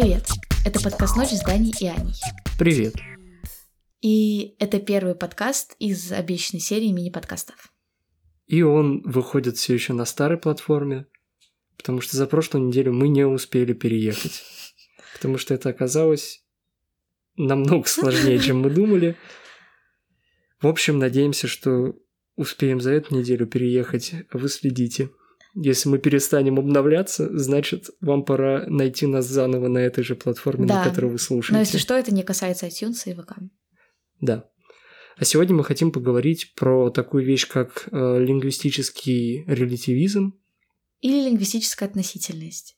Привет! Это подкаст «Ночь» с Даней и Аней. Привет. И это первый подкаст из обещанной серии мини-подкастов. И он выходит все еще на старой платформе, потому что за прошлую неделю мы не успели переехать. Потому что это оказалось намного сложнее, чем мы думали. В общем, надеемся, что успеем за эту неделю переехать, вы следите. Если мы перестанем обновляться, значит, вам пора найти нас заново на этой же платформе, Да. на которой вы слушаете. Но если что, это не касается iTunes и ВК. Да. А сегодня мы хотим поговорить про такую вещь, как э, лингвистический релятивизм. Или лингвистическая относительность.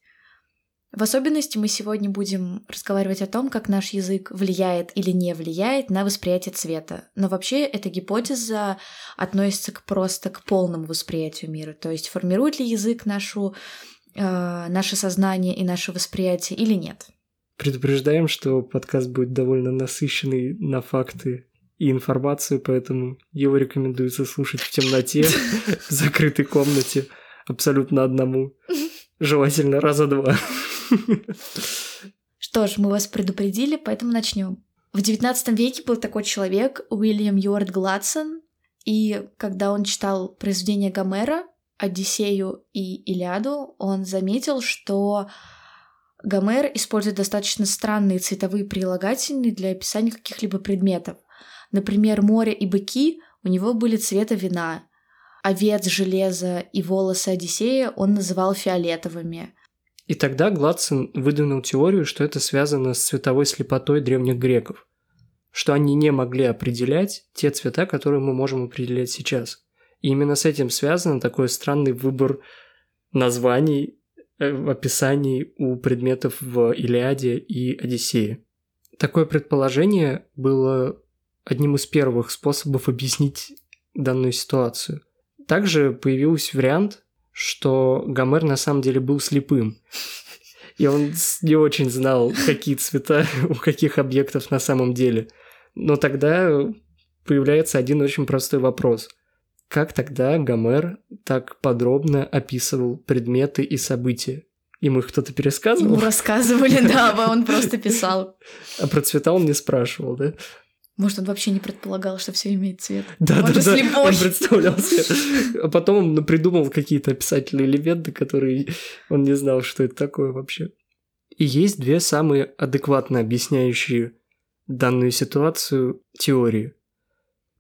В особенности мы сегодня будем разговаривать о том, как наш язык влияет или не влияет на восприятие цвета. Но вообще эта гипотеза относится к просто к полному восприятию мира. То есть формирует ли язык нашу, э, наше сознание и наше восприятие или нет. Предупреждаем, что подкаст будет довольно насыщенный на факты и информацию, поэтому его рекомендуется слушать в темноте, в закрытой комнате, абсолютно одному. Желательно раза два. Что ж, мы вас предупредили, поэтому начнем. В XIX веке был такой человек Уильям Юарт Гладсон, и когда он читал произведения Гомера, Одиссею и Илиаду, он заметил, что Гомер использует достаточно странные цветовые прилагательные для описания каких-либо предметов. Например, море и быки у него были цвета вина, овец, железа и волосы Одиссея он называл фиолетовыми. И тогда Гладсон выдвинул теорию, что это связано с цветовой слепотой древних греков, что они не могли определять те цвета, которые мы можем определять сейчас. И именно с этим связан такой странный выбор названий, э, описаний у предметов в Илиаде и Одиссее. Такое предположение было одним из первых способов объяснить данную ситуацию. Также появился вариант, что Гомер на самом деле был слепым. И он не очень знал, какие цвета у каких объектов на самом деле. Но тогда появляется один очень простой вопрос. Как тогда Гомер так подробно описывал предметы и события? Ему их кто-то пересказывал? Ему рассказывали, да, он просто писал. А про цвета он не спрашивал, да? Может, он вообще не предполагал, что все имеет цвет. Да, Он да, же да. слепой. Он представлял себе. А потом он придумал какие-то описательные элементы, которые он не знал, что это такое вообще. И есть две самые адекватно объясняющие данную ситуацию теории.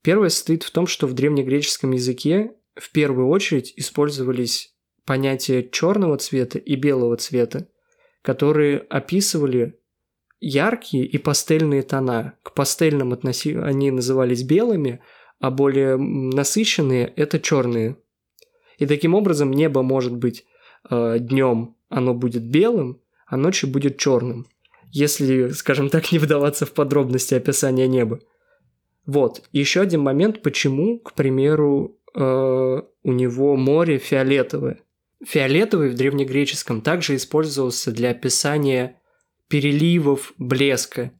Первая состоит в том, что в древнегреческом языке в первую очередь использовались понятия черного цвета и белого цвета, которые описывали яркие и пастельные тона. К пастельным относи... они назывались белыми, а более насыщенные – это черные. И таким образом небо может быть днем оно будет белым, а ночью будет черным. Если, скажем так, не вдаваться в подробности описания неба. Вот. Еще один момент, почему, к примеру, э, у него море фиолетовое. Фиолетовый в древнегреческом также использовался для описания переливов блеска.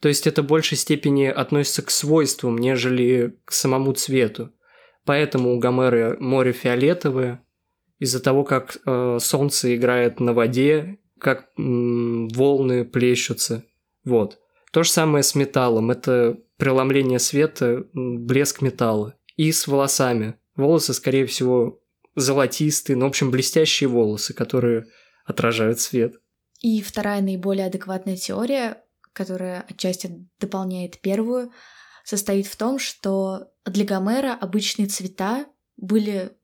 То есть это в большей степени относится к свойствам, нежели к самому цвету. Поэтому у Гомера море фиолетовое, из-за того, как э, солнце играет на воде, как м, волны плещутся. Вот. То же самое с металлом. Это преломление света, блеск металла. И с волосами. Волосы, скорее всего, золотистые, ну, в общем, блестящие волосы, которые отражают свет. И вторая наиболее адекватная теория, которая отчасти дополняет первую, состоит в том, что для Гомера обычные цвета были,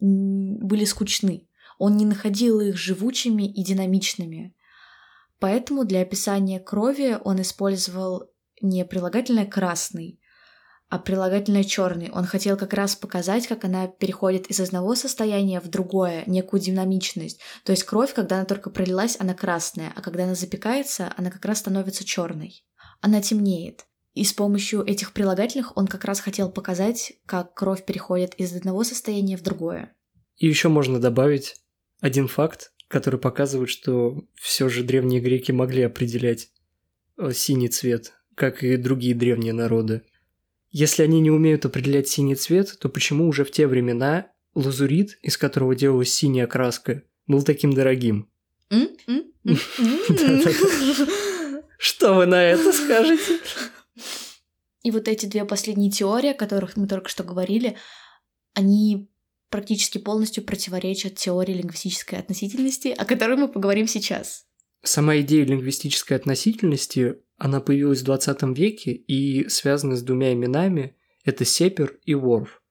были скучны. Он не находил их живучими и динамичными. Поэтому для описания крови он использовал не прилагательное красный, а прилагательное черный. Он хотел как раз показать, как она переходит из одного состояния в другое, некую динамичность. То есть кровь, когда она только пролилась, она красная, а когда она запекается, она как раз становится черной. Она темнеет. И с помощью этих прилагательных он как раз хотел показать, как кровь переходит из одного состояния в другое. И еще можно добавить один факт, который показывает, что все же древние греки могли определять э, синий цвет, как и другие древние народы. Если они не умеют определять синий цвет, то почему уже в те времена лазурит, из которого делалась синяя краска, был таким дорогим? Что вы на это скажете? И вот эти две последние теории, о которых мы только что говорили, они практически полностью противоречат теории лингвистической относительности, о которой мы поговорим сейчас. Сама идея лингвистической относительности, она появилась в 20 веке и связана с двумя именами – это Сепер и Ворф.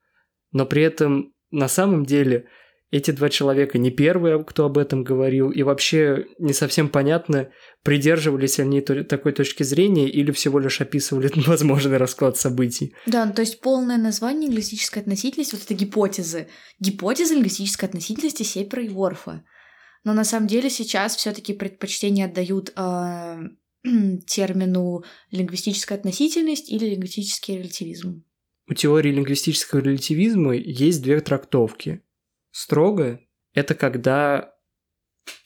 Но при этом на самом деле эти два человека не первые, кто об этом говорил, и вообще не совсем понятно, придерживались они такой точки зрения или всего лишь описывали возможный расклад событий. Да, ну, то есть полное название лингвистической относительности, вот это гипотезы. Гипотезы лингвистической относительности Сепера и Ворфа. Но на самом деле сейчас все-таки предпочтение отдают э, термину лингвистическая относительность или лингвистический релятивизм. У теории лингвистического релятивизма есть две трактовки. Строго – это когда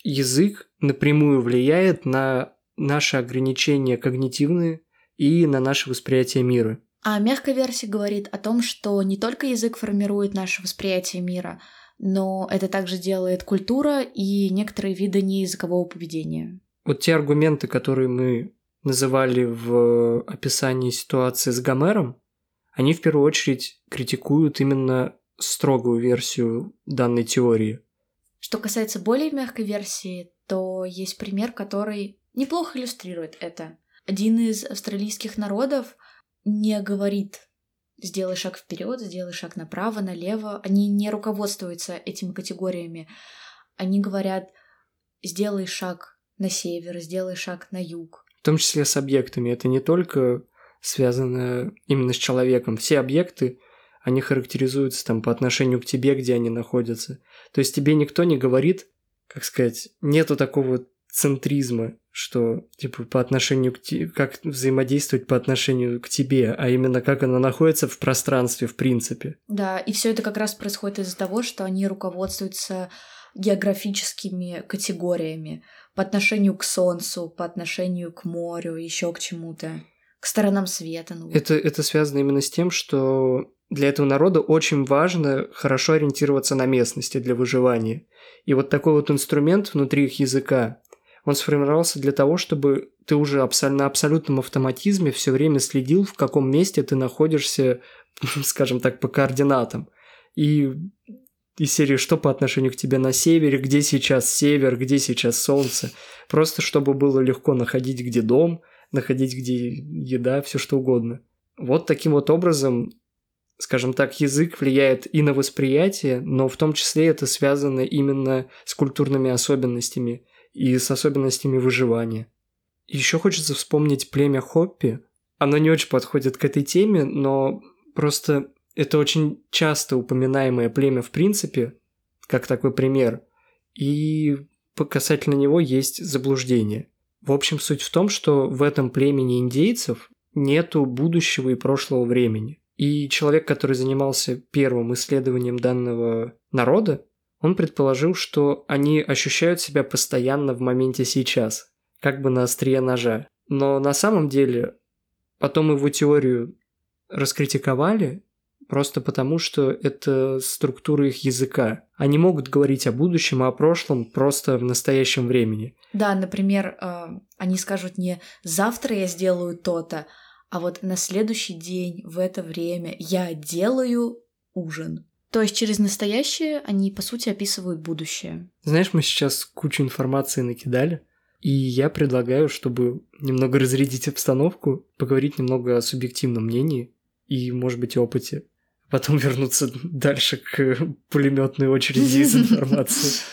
язык напрямую влияет на наши ограничения когнитивные и на наше восприятие мира. А мягкая версия говорит о том, что не только язык формирует наше восприятие мира, но это также делает культура и некоторые виды неязыкового поведения. Вот те аргументы, которые мы называли в описании ситуации с Гомером, они в первую очередь критикуют именно строгую версию данной теории. Что касается более мягкой версии, то есть пример, который неплохо иллюстрирует это. Один из австралийских народов не говорит сделай шаг вперед, сделай шаг направо, налево. Они не руководствуются этими категориями. Они говорят, сделай шаг на север, сделай шаг на юг. В том числе с объектами. Это не только связано именно с человеком. Все объекты, они характеризуются там по отношению к тебе, где они находятся. То есть тебе никто не говорит, как сказать, нету такого центризма, что типа по отношению к тебе, как взаимодействовать по отношению к тебе, а именно как она находится в пространстве в принципе. Да, и все это как раз происходит из-за того, что они руководствуются географическими категориями по отношению к Солнцу, по отношению к морю, еще к чему-то, к сторонам света. Ну. Это, это связано именно с тем, что для этого народа очень важно хорошо ориентироваться на местности для выживания. И вот такой вот инструмент внутри их языка, он сформировался для того, чтобы ты уже на абсолютном автоматизме все время следил, в каком месте ты находишься, скажем так, по координатам. И из серии «Что по отношению к тебе на севере?», «Где сейчас север?», «Где сейчас солнце?». Просто чтобы было легко находить, где дом, находить, где еда, все что угодно. Вот таким вот образом, скажем так, язык влияет и на восприятие, но в том числе это связано именно с культурными особенностями – и с особенностями выживания. Еще хочется вспомнить племя Хоппи. Оно не очень подходит к этой теме, но просто это очень часто упоминаемое племя в принципе, как такой пример. И касательно него есть заблуждение. В общем, суть в том, что в этом племени индейцев нету будущего и прошлого времени. И человек, который занимался первым исследованием данного народа, он предположил, что они ощущают себя постоянно в моменте сейчас, как бы на острие ножа. Но на самом деле потом его теорию раскритиковали просто потому, что это структура их языка. Они могут говорить о будущем, а о прошлом просто в настоящем времени. Да, например, э, они скажут не «завтра я сделаю то-то», а вот на следующий день в это время я делаю ужин. То есть через настоящее они, по сути, описывают будущее. Знаешь, мы сейчас кучу информации накидали, и я предлагаю, чтобы немного разрядить обстановку, поговорить немного о субъективном мнении и, может быть, опыте. Потом вернуться дальше к пулеметной очереди из информации.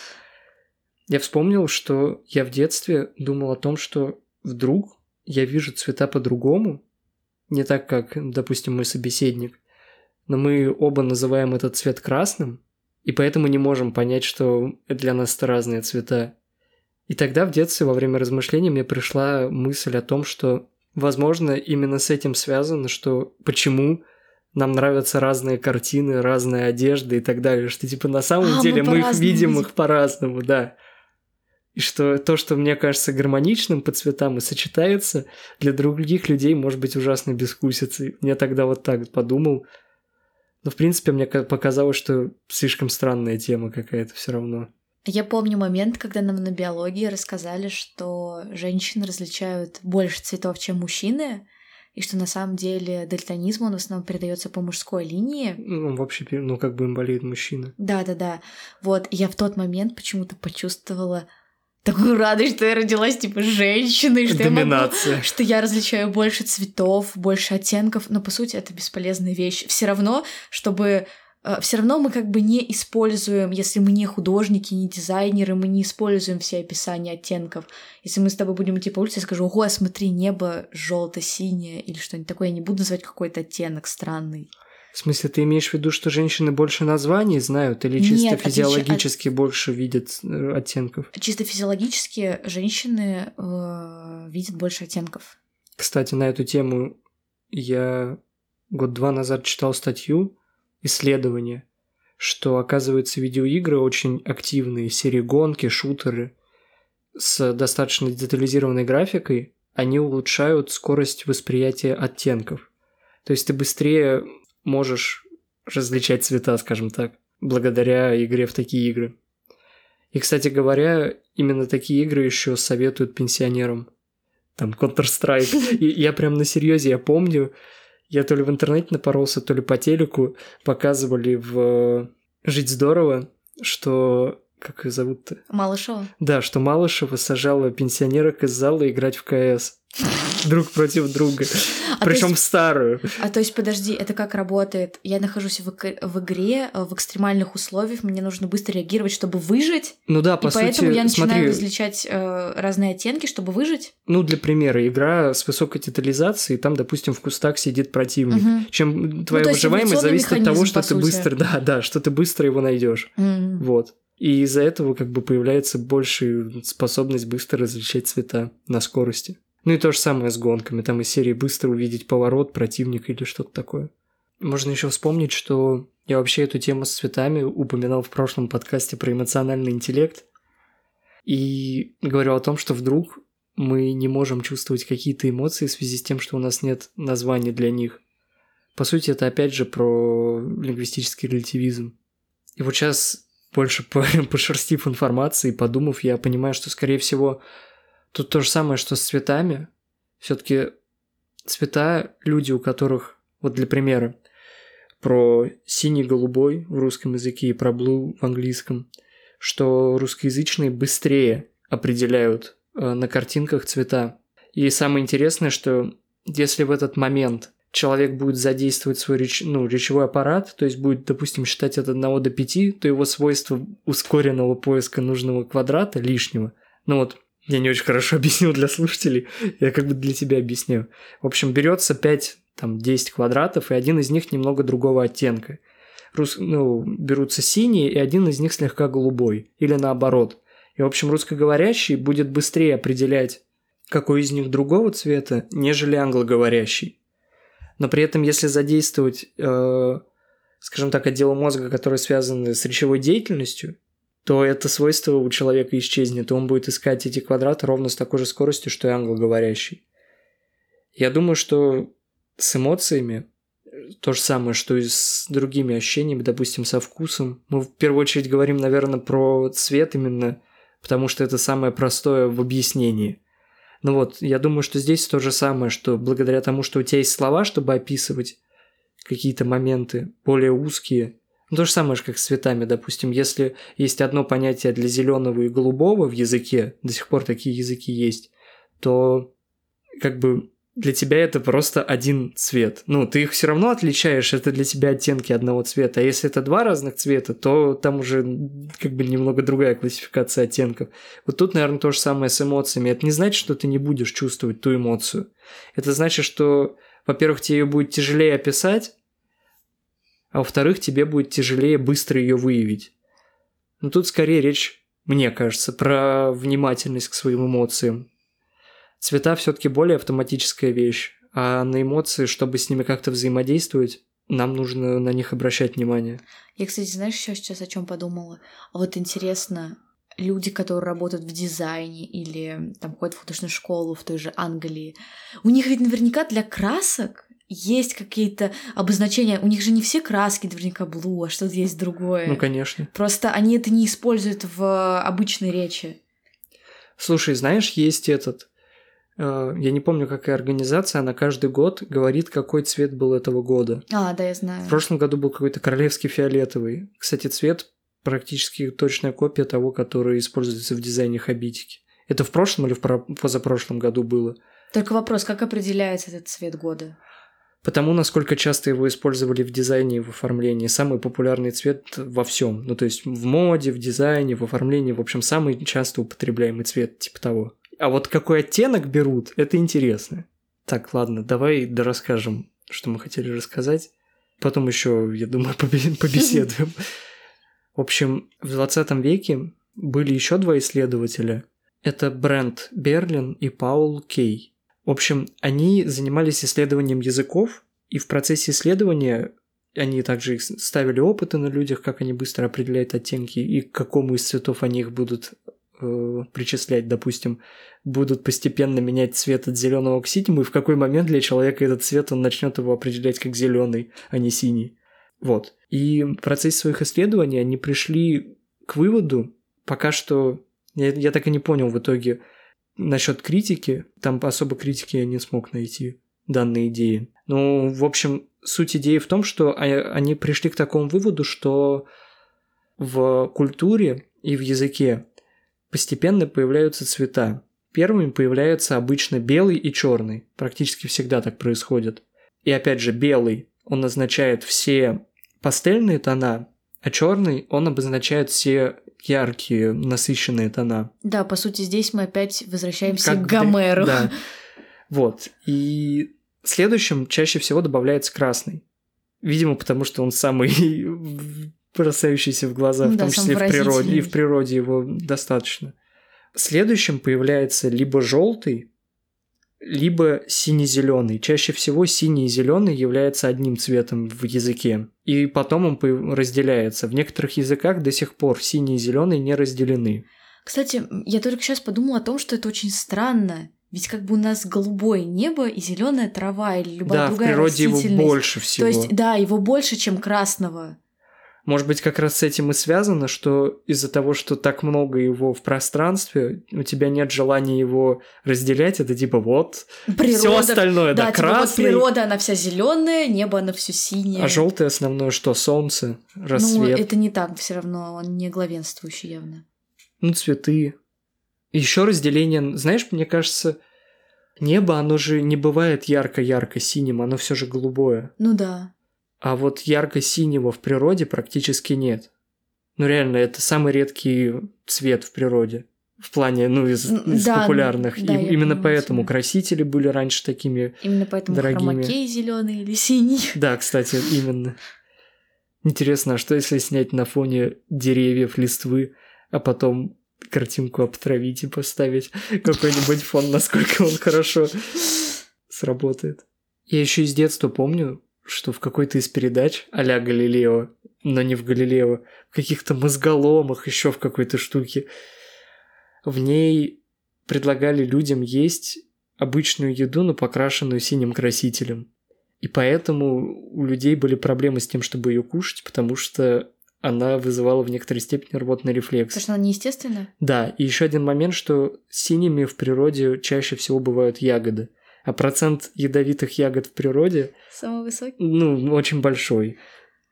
Я вспомнил, что я в детстве думал о том, что вдруг я вижу цвета по-другому, не так, как, допустим, мой собеседник, но мы оба называем этот цвет красным, и поэтому не можем понять, что для нас это разные цвета. И тогда в детстве во время размышлений мне пришла мысль о том, что, возможно, именно с этим связано, что почему нам нравятся разные картины, разная одежда и так далее, что типа на самом а, деле мы, мы их видим их по-разному, да. И что то, что мне кажется гармоничным по цветам и сочетается, для других людей может быть ужасно бескусицей. Я тогда вот так подумал, но, в принципе, мне показалось, что слишком странная тема какая-то все равно. Я помню момент, когда нам на биологии рассказали, что женщины различают больше цветов, чем мужчины, и что на самом деле дальтонизм, он в основном передается по мужской линии. Ну, вообще, ну, как бы им болеет мужчина. Да-да-да. Вот, я в тот момент почему-то почувствовала такую радость, что я родилась, типа, женщиной, что Доминация. я могу, что я различаю больше цветов, больше оттенков, но, по сути, это бесполезная вещь. Все равно, чтобы Э, все равно мы как бы не используем, если мы не художники, не дизайнеры, мы не используем все описания оттенков. Если мы с тобой будем идти по улице, я скажу, ого, смотри, небо желто-синее или что-нибудь такое, я не буду называть какой-то оттенок странный. В смысле, ты имеешь в виду, что женщины больше названий знают или чисто Нет, физиологически от... больше видят э, оттенков? Чисто физиологически женщины э, видят больше оттенков. Кстати, на эту тему я год-два назад читал статью, исследования, что, оказывается, видеоигры очень активные, серии гонки, шутеры с достаточно детализированной графикой, они улучшают скорость восприятия оттенков. То есть ты быстрее можешь различать цвета, скажем так, благодаря игре в такие игры. И, кстати говоря, именно такие игры еще советуют пенсионерам. Там Counter-Strike. И я прям на серьезе, я помню, я то ли в интернете напоролся, то ли по телеку показывали в э, «Жить здорово», что как ее зовут-то? Малышева. Да, что Малышева сажала пенсионерок из зала играть в КС. Друг против друга. А Причем есть... в старую. А то есть, подожди, это как работает? Я нахожусь в, в игре, в экстремальных условиях, мне нужно быстро реагировать, чтобы выжить. Ну да, по и сути, поэтому я начинаю смотри, различать э, разные оттенки, чтобы выжить. Ну, для примера, игра с высокой детализацией, там, допустим, в кустах сидит противник. Угу. Чем твоя ну, выживаемость зависит от того, что ты быстро, да, да, что ты быстро его найдешь. Угу. Вот. И из-за этого как бы появляется большая способность быстро различать цвета на скорости. Ну и то же самое с гонками. Там из серии быстро увидеть поворот противника или что-то такое. Можно еще вспомнить, что я вообще эту тему с цветами упоминал в прошлом подкасте про эмоциональный интеллект. И говорил о том, что вдруг мы не можем чувствовать какие-то эмоции в связи с тем, что у нас нет названий для них. По сути, это опять же про лингвистический релятивизм. И вот сейчас больше пошерстив информации подумав, я понимаю, что, скорее всего, тут то же самое, что с цветами. Все-таки цвета, люди, у которых, вот для примера, про синий-голубой в русском языке и про blue в английском, что русскоязычные быстрее определяют э, на картинках цвета. И самое интересное, что если в этот момент человек будет задействовать свой реч, ну, речевой аппарат, то есть будет, допустим, считать от 1 до 5, то его свойство ускоренного поиска нужного квадрата лишнего, ну вот, я не очень хорошо объяснил для слушателей, я как бы для тебя объясню. В общем, берется 5, там, 10 квадратов, и один из них немного другого оттенка. Рус... Ну, берутся синие, и один из них слегка голубой, или наоборот. И, в общем, русскоговорящий будет быстрее определять, какой из них другого цвета, нежели англоговорящий но при этом, если задействовать, э, скажем так, отделы мозга, которые связаны с речевой деятельностью, то это свойство у человека исчезнет, и он будет искать эти квадраты ровно с такой же скоростью, что и англоговорящий. Я думаю, что с эмоциями то же самое, что и с другими ощущениями, допустим, со вкусом. Мы в первую очередь говорим, наверное, про цвет именно, потому что это самое простое в объяснении. Ну вот, я думаю, что здесь то же самое, что благодаря тому, что у тебя есть слова, чтобы описывать какие-то моменты более узкие, то же самое же, как с цветами, допустим, если есть одно понятие для зеленого и голубого в языке, до сих пор такие языки есть, то как бы для тебя это просто один цвет. Ну, ты их все равно отличаешь, это для тебя оттенки одного цвета. А если это два разных цвета, то там уже как бы немного другая классификация оттенков. Вот тут, наверное, то же самое с эмоциями. Это не значит, что ты не будешь чувствовать ту эмоцию. Это значит, что, во-первых, тебе ее будет тяжелее описать, а во-вторых, тебе будет тяжелее быстро ее выявить. Но тут скорее речь, мне кажется, про внимательность к своим эмоциям Цвета все-таки более автоматическая вещь, а на эмоции, чтобы с ними как-то взаимодействовать, нам нужно на них обращать внимание. Я, кстати, знаешь, еще сейчас о чем подумала? А вот интересно, люди, которые работают в дизайне или там ходят в художественную школу в той же Англии, у них ведь наверняка для красок есть какие-то обозначения. У них же не все краски наверняка blue, а что-то есть другое. Ну, конечно. Просто они это не используют в обычной речи. Слушай, знаешь, есть этот... э, Я не помню, какая организация, она каждый год говорит, какой цвет был этого года. А, да, я знаю. В прошлом году был какой-то королевский фиолетовый. Кстати, цвет практически точная копия того, который используется в дизайне хабитики. Это в прошлом или в про- позапрошлом году было? Только вопрос, как определяется этот цвет года? Потому, насколько часто его использовали в дизайне и в оформлении. Самый популярный цвет во всем. Ну, то есть в моде, в дизайне, в оформлении. В общем, самый часто употребляемый цвет, типа того. А вот какой оттенок берут, это интересно. Так, ладно, давай дорасскажем, что мы хотели рассказать. Потом еще, я думаю, побе- побеседуем. В общем, в 20 веке были еще два исследователя. Это Брент Берлин и Паул Кей. В общем, они занимались исследованием языков, и в процессе исследования они также ставили опыты на людях, как они быстро определяют оттенки и к какому из цветов они их будут э, причислять, допустим, будут постепенно менять цвет от зеленого к синему, и в какой момент для человека этот цвет он начнет его определять как зеленый, а не синий. Вот. И в процессе своих исследований они пришли к выводу, пока что я, я так и не понял в итоге насчет критики, там особо критики я не смог найти данной идеи. Ну, в общем, суть идеи в том, что а- они пришли к такому выводу, что в культуре и в языке постепенно появляются цвета. Первыми появляется обычно белый и черный. Практически всегда так происходит. И опять же, белый, он означает все пастельные тона, а черный, он обозначает все яркие, насыщенные тона. Да, по сути, здесь мы опять возвращаемся Как к Гомеру. Да. Вот. И следующим чаще всего добавляется красный. Видимо, потому что он самый бросающийся в глаза, в Да, том числе в природе. И в природе его достаточно. Следующим появляется либо желтый, либо сине-зеленый. Чаще всего синий и зеленый является одним цветом в языке. И потом он разделяется. В некоторых языках до сих пор синий и зеленый не разделены. Кстати, я только сейчас подумала о том, что это очень странно. Ведь как бы у нас голубое небо и зеленая трава или любая да, в другая природе его больше всего. То есть, да, его больше, чем красного. Может быть, как раз с этим и связано, что из-за того, что так много его в пространстве, у тебя нет желания его разделять, это типа вот, Природа. все остальное, да, да, типа вот красный, природа, она вся зеленая, небо, оно все синее. а желтое основное что? Солнце, Ну, рассвет, это не так, все равно он не главенствующий явно. ну, цветы. Еще разделение, знаешь, мне кажется, небо, оно же не бывает ярко-ярко синим, оно все же голубое. Ну да. А вот ярко-синего в природе практически нет. Ну реально, это самый редкий цвет в природе. В плане, ну, из, М, из да, популярных. да, И именно поэтому тебя. красители были раньше такими. Именно поэтому Дорогими. хромакей зеленый или синий. Да, кстати, именно. Интересно, а что если снять на фоне деревьев, листвы, а потом картинку обтравить и поставить какой-нибудь фон, насколько он хорошо сработает. Я еще из детства помню, что в какой-то из передач а-ля Галилео, но не в Галилео, в каких-то мозголомах, еще в какой-то штуке, в ней предлагали людям есть обычную еду, но покрашенную синим красителем. И поэтому у людей были проблемы с тем, чтобы ее кушать, потому что она вызывала в некоторой степени рвотный рефлекс. Потому что она неестественная. Да, и еще один момент, что синими в природе чаще всего бывают ягоды. А процент ядовитых ягод в природе, Самый высокий. ну, очень большой.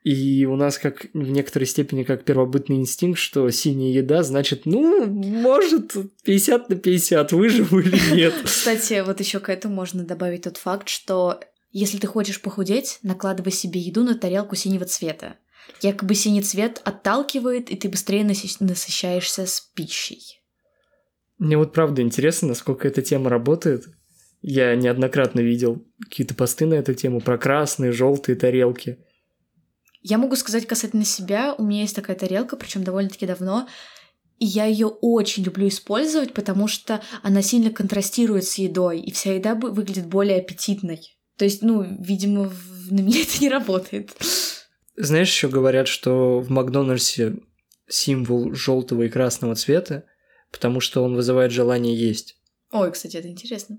И у нас как в некоторой степени как первобытный инстинкт, что синяя еда, значит, ну, может, 50 на 50, выживу или нет. Кстати, вот еще к этому можно добавить тот факт, что если ты хочешь похудеть, накладывай себе еду на тарелку синего цвета. Якобы синий цвет отталкивает, и ты быстрее насыщаешься с пищей. Мне вот правда интересно, насколько эта тема работает. Я неоднократно видел какие-то посты на эту тему про красные, желтые тарелки. Я могу сказать касательно себя, у меня есть такая тарелка, причем довольно-таки давно, и я ее очень люблю использовать, потому что она сильно контрастирует с едой, и вся еда выглядит более аппетитной. То есть, ну, видимо, на меня это не работает. Знаешь, еще говорят, что в Макдональдсе символ желтого и красного цвета, потому что он вызывает желание есть. Ой, кстати, это интересно.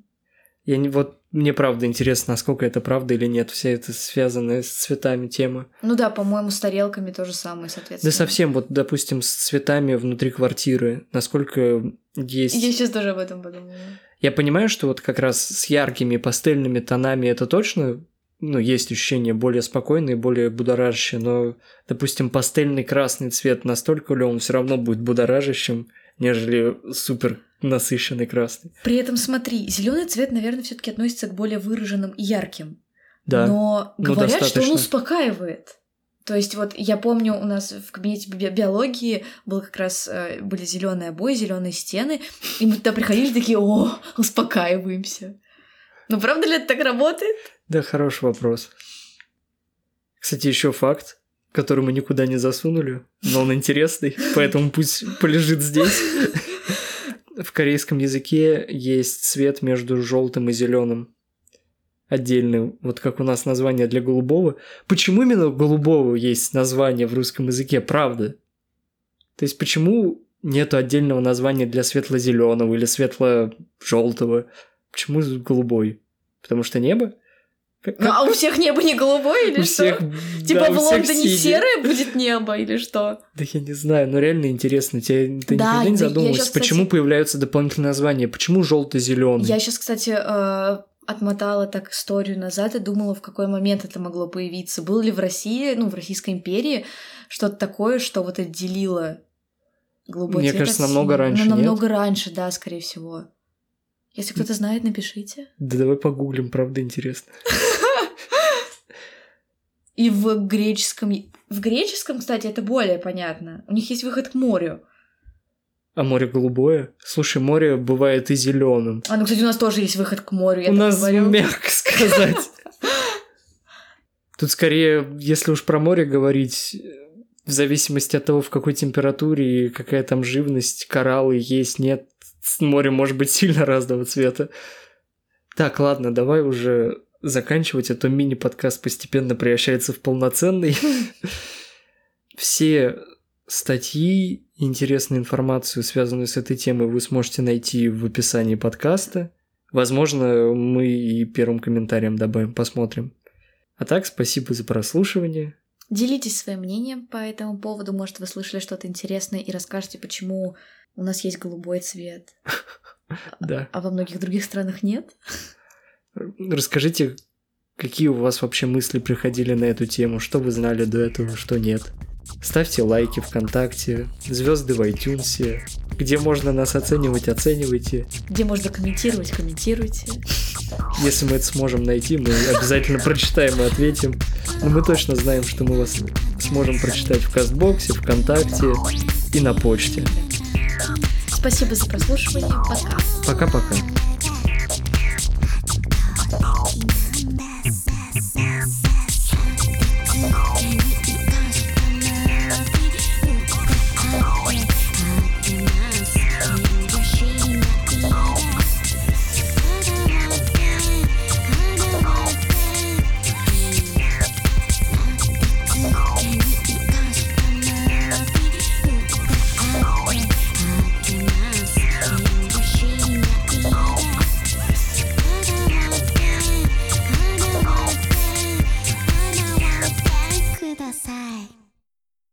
Я не, вот мне правда интересно, насколько это правда или нет, вся эта связанная с цветами тема. Ну да, по-моему, с тарелками то же самое, соответственно. Да совсем, вот, допустим, с цветами внутри квартиры, насколько есть... Я сейчас тоже об этом подумала. Я понимаю, что вот как раз с яркими пастельными тонами это точно, ну, есть ощущение более спокойное, более будоражащее, но, допустим, пастельный красный цвет настолько ли он все равно будет будоражащим, нежели супер насыщенный красный. При этом смотри, зеленый цвет, наверное, все-таки относится к более выраженным и ярким. Да. Но ну, говорят, что он успокаивает. То есть вот я помню, у нас в кабинете би- биологии был как раз э, были зеленые обои, зеленые стены, и мы туда приходили такие, о, успокаиваемся. Ну правда ли это так работает? Да, хороший вопрос. Кстати, еще факт, который мы никуда не засунули, но он интересный, поэтому пусть полежит здесь. В корейском языке есть цвет между желтым и зеленым. Отдельный, вот как у нас название для голубого. Почему именно голубого есть название в русском языке, правда? То есть почему нету отдельного названия для светло-зеленого или светло-желтого? Почему голубой? Потому что небо? Ну, а у всех небо не голубое или у что? всех, Типа да, в Лондоне серое будет небо или что? Да я не знаю, но реально интересно. Тебя, ты Да, никогда не задумывался, щас, кстати- почему появляются дополнительные названия? Почему желто-зеленый? Я сейчас, кстати, э, отмотала так историю назад и думала, в какой момент это могло появиться. Было ли в России, ну, в Российской империи, что-то такое, что вот отделило голубой Мне кажется, от намного раньше, Ну, нет? намного раньше, да, скорее всего. Если кто-то знает, напишите. Да давай погуглим, правда интересно. И в греческом... В греческом, кстати, это более понятно. У них есть выход к морю. А море голубое? Слушай, море бывает и зеленым. А, ну, кстати, у нас тоже есть выход к морю, я У нас, говорю. мягко сказать. Тут скорее, если уж про море говорить, в зависимости от того, в какой температуре и какая там живность, кораллы есть, нет, море может быть сильно разного цвета. Так, ладно, давай уже заканчивать, а то мини-подкаст постепенно превращается в полноценный. Все статьи, интересную информацию, связанную с этой темой, вы сможете найти в описании подкаста. Возможно, мы и первым комментарием добавим, посмотрим. А так, спасибо за прослушивание. Делитесь своим мнением по этому поводу. Может, вы слышали что-то интересное и расскажете, почему у нас есть голубой цвет, Да. а во многих других странах нет. Расскажите, какие у вас вообще мысли приходили на эту тему, что вы знали до этого, что нет. Ставьте лайки ВКонтакте, звезды в iTunes, где можно нас оценивать, оценивайте. Где можно комментировать, комментируйте. Если мы это сможем найти, мы обязательно прочитаем и ответим. Но мы точно знаем, что мы вас сможем прочитать в Кастбоксе, ВКонтакте и на почте. Спасибо за прослушивание. Пока. Пока-пока.